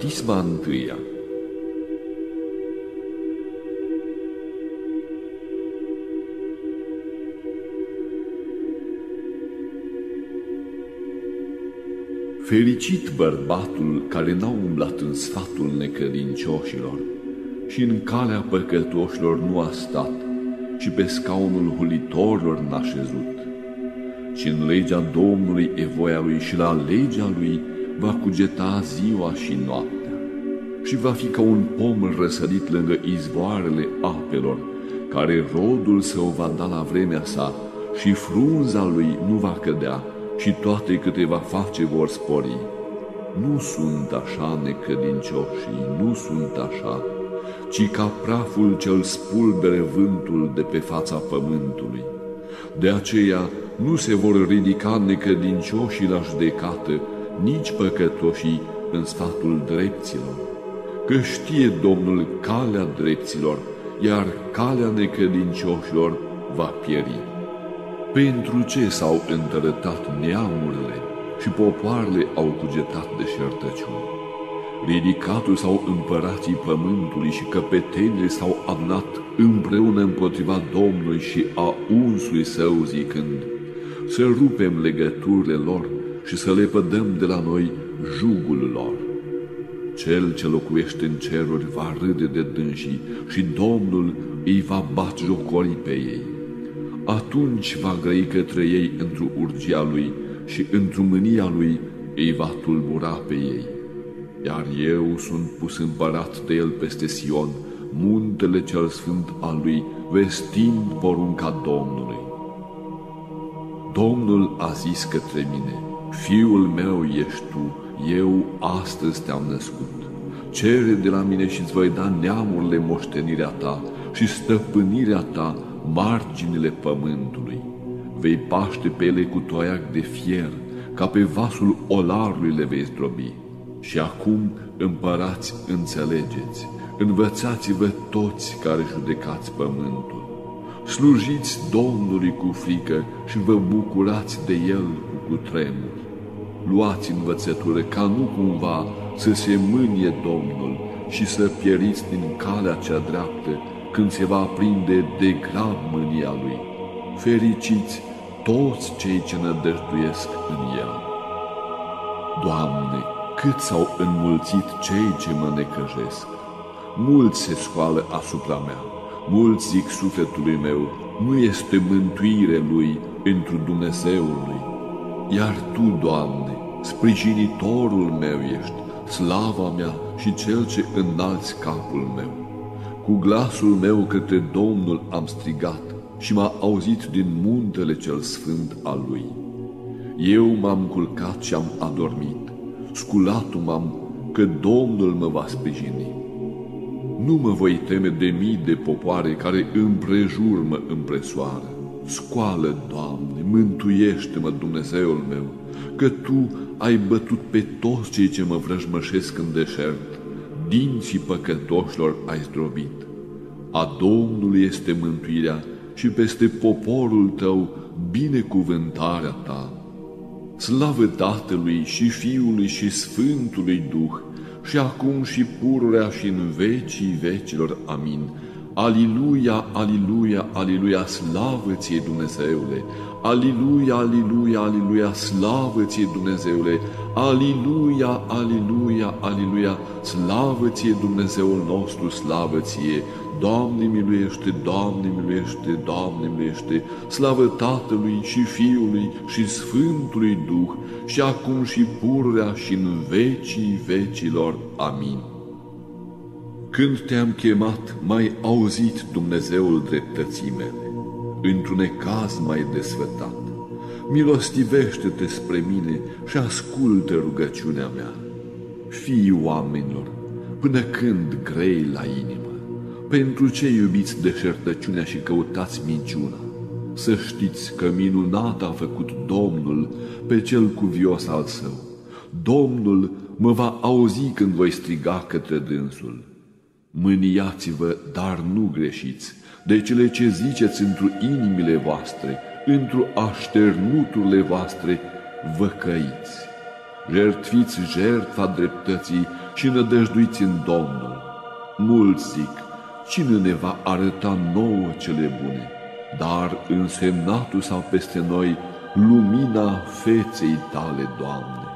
Catisma întâia Fericit bărbatul care n-a umblat în sfatul necredincioșilor și în calea păcătoșilor nu a stat și pe scaunul hulitorilor n-a șezut, ci în legea Domnului e voia lui și la legea lui va cugeta ziua și noaptea și va fi ca un pom răsărit lângă izvoarele apelor, care rodul său va da la vremea sa și frunza lui nu va cădea și toate câte va face vor spori. Nu sunt așa necredincioșii, nu sunt așa, ci ca praful cel spulbere vântul de pe fața pământului. De aceea nu se vor ridica necredincioșii la judecată, nici păcătoșii în sfatul drepților. Că știe Domnul calea drepților, iar calea necredincioșilor va pieri. Pentru ce s-au întărătat neamurile și popoarele au cugetat de șertăciuni? Ridicatul sau împărații pământului și căpetenile s-au adunat împreună împotriva Domnului și a unsului său zicând, să rupem legăturile lor și să le pădăm de la noi jugul lor. Cel ce locuiește în ceruri va râde de dânsii și Domnul îi va bat jocori pe ei atunci va grăi către ei într-o urgia lui și într-o mânia lui îi va tulbura pe ei. Iar eu sunt pus împărat de el peste Sion, muntele cel sfânt al lui, vestind porunca Domnului. Domnul a zis către mine, Fiul meu ești tu, eu astăzi te-am născut. Cere de la mine și îți voi da neamurile moștenirea ta și stăpânirea ta marginile pământului. Vei paște pe ele cu toiac de fier, ca pe vasul olarului le vei zdrobi. Și acum, împărați, înțelegeți, învățați-vă toți care judecați pământul. Slujiți Domnului cu frică și vă bucurați de El cu tremur. Luați învățătură ca nu cumva să se mânie Domnul și să pieriți din calea cea dreaptă când se va aprinde de grav mânia lui. Fericiți toți cei ce nădăjduiesc în el. Doamne, cât s-au înmulțit cei ce mă necăjesc! Mulți se scoală asupra mea, mulți zic sufletului meu, nu este mântuire lui întru Dumnezeul lui. Iar Tu, Doamne, sprijinitorul meu ești, slava mea și cel ce înalți capul meu. Cu glasul meu către Domnul am strigat și m-a auzit din muntele cel sfânt al lui. Eu m-am culcat și am adormit, sculatul m-am că Domnul mă va sprijini. Nu mă voi teme de mii de popoare care împrejur mă împresoară. Scoală, Doamne, mântuiește-mă, Dumnezeul meu, că Tu ai bătut pe toți cei ce mă vrăjmășesc în deșert dinții păcătoșilor ai zdrobit. A Domnului este mântuirea și peste poporul tău binecuvântarea ta. Slavă Tatălui și Fiului și Sfântului Duh, și acum și pururea și în vecii vecilor. Amin. Aliluia, aliluia, aliluia, slavă ție Dumnezeule! Aliluia, aliluia, aliluia, slavă ție Dumnezeule! Aliluia, aliluia, aliluia, slavă ție Dumnezeul nostru, slavă ție! Doamne miluiește, Doamne miluiește, Doamne miluiește, slavă Tatălui și Fiului și Sfântului Duh, și acum și pururea și în vecii vecilor. Amin. Când te-am chemat, mai auzit Dumnezeul dreptății mele, într-un ecaz mai desfătat. Milostivește-te spre mine și ascultă rugăciunea mea. Fii oamenilor, până când grei la inimă, pentru ce iubiți deșertăciunea și căutați minciuna? Să știți că minunat a făcut Domnul pe cel cuvios al său. Domnul mă va auzi când voi striga către dânsul. Mâniați-vă, dar nu greșiți, de cele ce ziceți într inimile voastre, într așternuturile voastre, vă căiți. Jertfiți jertfa dreptății și nădăjduiți în Domnul. Mulți zic, cine ne va arăta nouă cele bune? Dar însemnatul sau peste noi lumina feței tale, Doamne.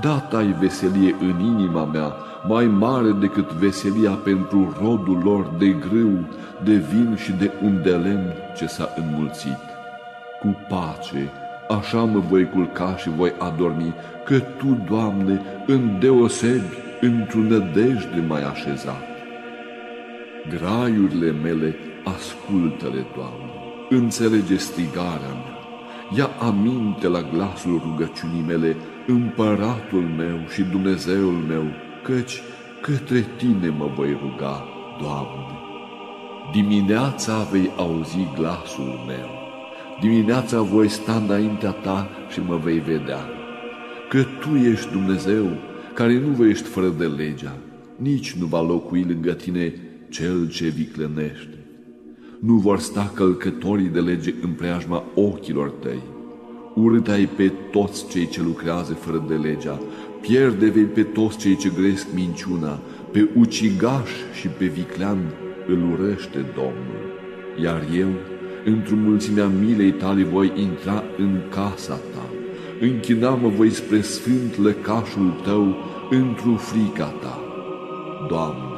Dat ai veselie în inima mea, mai mare decât veselia pentru rodul lor de grâu, de vin și de un de lemn ce s-a înmulțit. Cu pace, așa mă voi culca și voi adormi, că Tu, Doamne, îndeosebi într-o nădejde mai așezat. Graiurile mele, ascultă-le, Doamne, înțelege strigarea mea, ia aminte la glasul rugăciunii mele, împăratul meu și Dumnezeul meu, căci către Tine mă voi ruga, Doamne. Dimineața vei auzi glasul meu, dimineața voi sta înaintea Ta și mă vei vedea, că Tu ești Dumnezeu care nu vă ești fără de legea, nici nu va locui lângă Tine cel ce viclănește. Nu vor sta călcătorii de lege în preajma ochilor tăi. Urât ai pe toți cei ce lucrează fără de legea, pierde vei pe toți cei ce gresc minciuna, pe ucigaș și pe viclean îl urăște Domnul. Iar eu, într-o mulțimea milei tale, voi intra în casa ta. Închina-mă voi spre sfânt lăcașul tău, într-o frica ta. Doamne,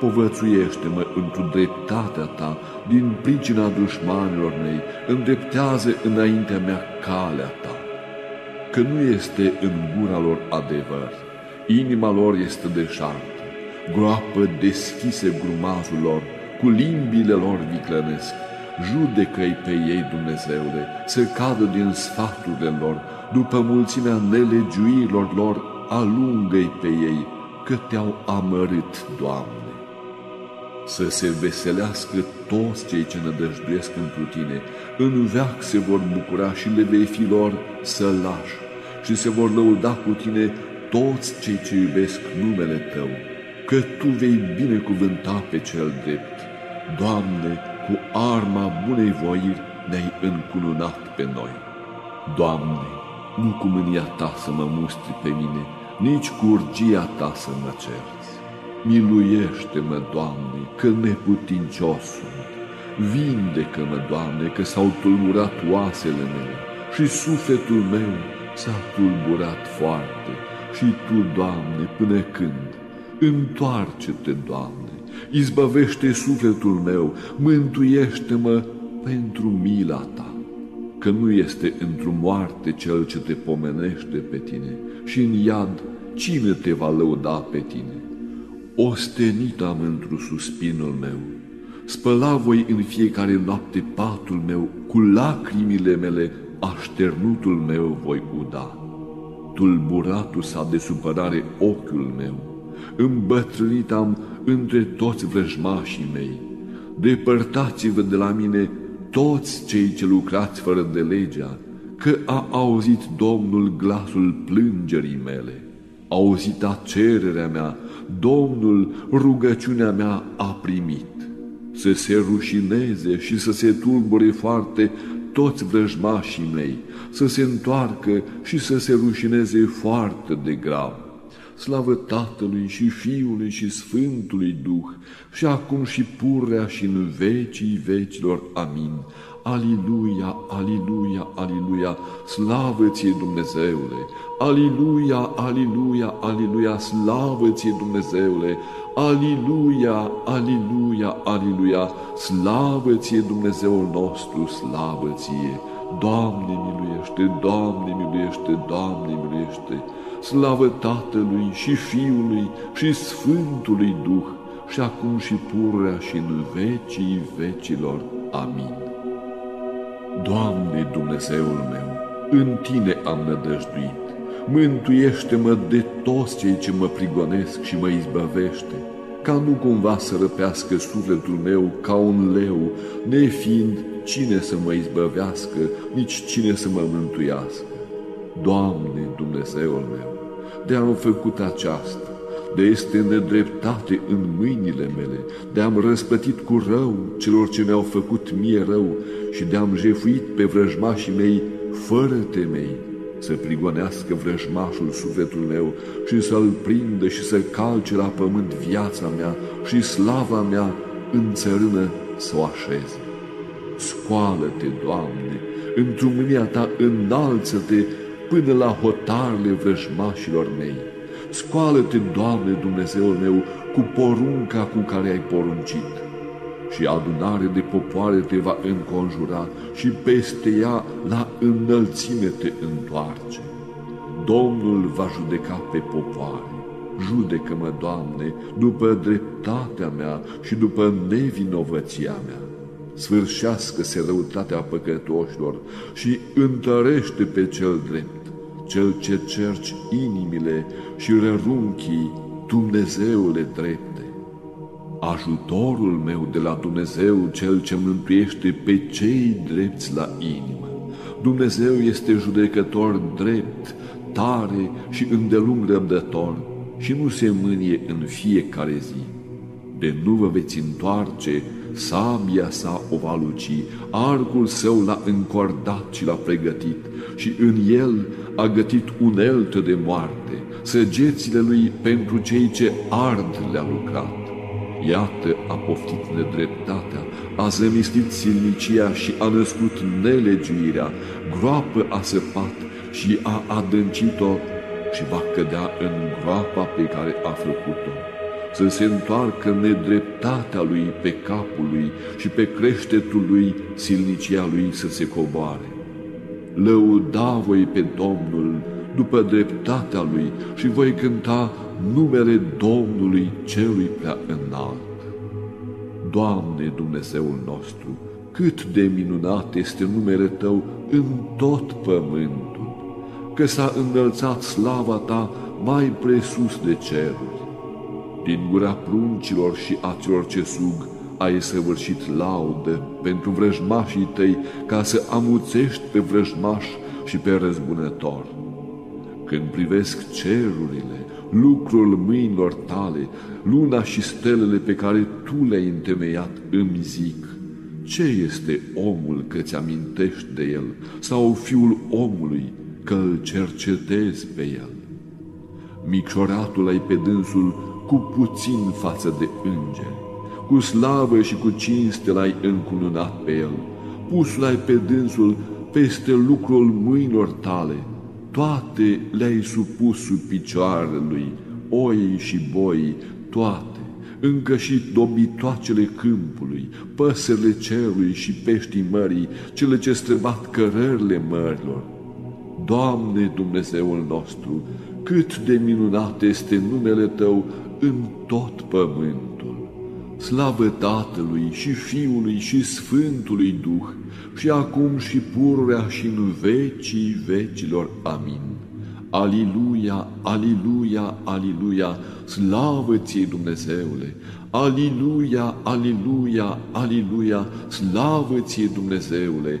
povățuiește-mă într-o dreptatea ta, din pricina dușmanilor mei, îndreptează înaintea mea calea ta că nu este în gura lor adevăr, inima lor este deșartă, groapă deschise grumazul lor, cu limbile lor viclănesc, judecă-i pe ei, Dumnezeule, să cadă din sfaturile lor, după mulțimea nelegiuirilor lor, alungă-i pe ei, că te-au amărât, Doamne. Să se veselească toți cei ce nădăjduiesc întru Tine, în veac se vor bucura și le vei fi lor lași și se vor lăuda cu Tine toți cei ce iubesc numele Tău, că Tu vei binecuvânta pe cel drept. Doamne, cu arma bunei voiri ne-ai încununat pe noi. Doamne, nu cu mânia Ta să mă mustri pe mine, nici cu urgia Ta să mă cerți. Miluiește-mă, Doamne, că neputincios sunt. Vindecă-mă, Doamne, că s-au tulburat oasele mele și sufletul meu s-a tulburat foarte. Și Tu, Doamne, până când? Întoarce-te, Doamne, izbăvește sufletul meu, mântuiește-mă pentru mila Ta, că nu este într-o moarte cel ce te pomenește pe Tine și în iad cine te va lăuda pe Tine? Ostenit am într suspinul meu, spăla voi în fiecare noapte patul meu, cu lacrimile mele așternutul meu voi uda. Tulburatul s-a de supărare ochiul meu, îmbătrânit am între toți vrăjmașii mei. Depărtați-vă de la mine toți cei ce lucrați fără de legea, că a auzit Domnul glasul plângerii mele. A auzit a cererea mea, Domnul rugăciunea mea a primit. Să se rușineze și să se tulbure foarte toți vrăjmașii mei, să se întoarcă și să se rușineze foarte de grav. Slavă Tatălui și Fiului și Sfântului Duh, și acum și purrea și în vecii vecilor. Amin. Aliluia, aliluia, aliluia, slavă ție Dumnezeule! Aliluia, aliluia, aliluia, slavă ție Dumnezeule! Aliluia, aliluia, aliluia, slavă ție Dumnezeul nostru, slavă ție! Doamne miluiește, Doamne miluiește, Doamne miluiește! Slavă Tatălui și Fiului și Sfântului Duh, și acum și purrea și în vecii vecilor. Amin. Doamne Dumnezeul meu, în Tine am nădăjduit, mântuiește-mă de toți cei ce mă prigonesc și mă izbăvește, ca nu cumva să răpească sufletul meu ca un leu, nefiind cine să mă izbăvească, nici cine să mă mântuiască. Doamne Dumnezeul meu, de am făcut aceasta, de este nedreptate în mâinile mele, de am răspătit cu rău celor ce mi-au făcut mie rău și de am jefuit pe vrăjmașii mei fără temei. să prigonească vrăjmașul sufletul meu și să-l prindă și să calce la pământ viața mea și slava mea în țărână să o așeze. Scoală-te, Doamne, într-o mânia ta înalță-te până la hotarele vrăjmașilor mei. Scoală-te, Doamne, Dumnezeul meu, cu porunca cu care ai poruncit. Și adunare de popoare te va înconjura și peste ea la înălțime te întoarce. Domnul va judeca pe popoare. Judecă-mă, Doamne, după dreptatea mea și după nevinovăția mea. Sfârșească-se răutatea păcătoșilor și întărește pe cel drept, cel ce cerci inimile și rărunchii, Dumnezeule drepte. Ajutorul meu de la Dumnezeu, cel ce mântuiește pe cei drepți la inimă. Dumnezeu este judecător drept, tare și îndelung răbdător și nu se mânie în fiecare zi. De nu vă veți întoarce, sabia sa o va luci, arcul său l-a încordat și l-a pregătit și în el a gătit uneltă de moarte, săgețile lui pentru cei ce ard le-a lucrat. Iată a poftit nedreptatea, a zămislit silnicia și a născut nelegiuirea, groapă a săpat și a adâncit-o și va cădea în groapa pe care a făcut-o. Să se întoarcă nedreptatea lui pe capul lui și pe creștetul lui silnicia lui să se coboare. Lăuda voi pe Domnul după dreptatea lui și voi cânta numele Domnului celui prea înalt. Doamne Dumnezeul nostru, cât de minunat este numele Tău în tot pământul, că s-a înălțat slava Ta mai presus de ceruri. Din gura pruncilor și aților ce sug, ai săvârșit laudă pentru vrăjmașii tăi ca să amuțești pe vrăjmaș și pe răzbunător. Când privesc cerurile, lucrul mâinilor tale, luna și stelele pe care tu le-ai întemeiat, îmi zic, ce este omul că ți amintești de el, sau fiul omului că îl cercetezi pe el? Micșoratul ai pe dânsul cu puțin față de îngeri, cu slavă și cu cinste l-ai încununat pe el, pus l-ai pe dânsul peste lucrul mâinilor tale, toate le-ai supus sub picioarele lui, oi și boi, toate, încă și dobitoacele câmpului, păsările cerului și peștii mării, cele ce străbat cărările mărilor. Doamne Dumnezeul nostru, cât de minunat este numele Tău în tot pământul. Slavă Tatălui și Fiului și Sfântului Duh, și acum și pururea și în vecii vecilor. Amin. Aliluia, aliluia, aliluia, slavă ție Dumnezeule! Aliluia, aliluia, aliluia, slavă ție Dumnezeule!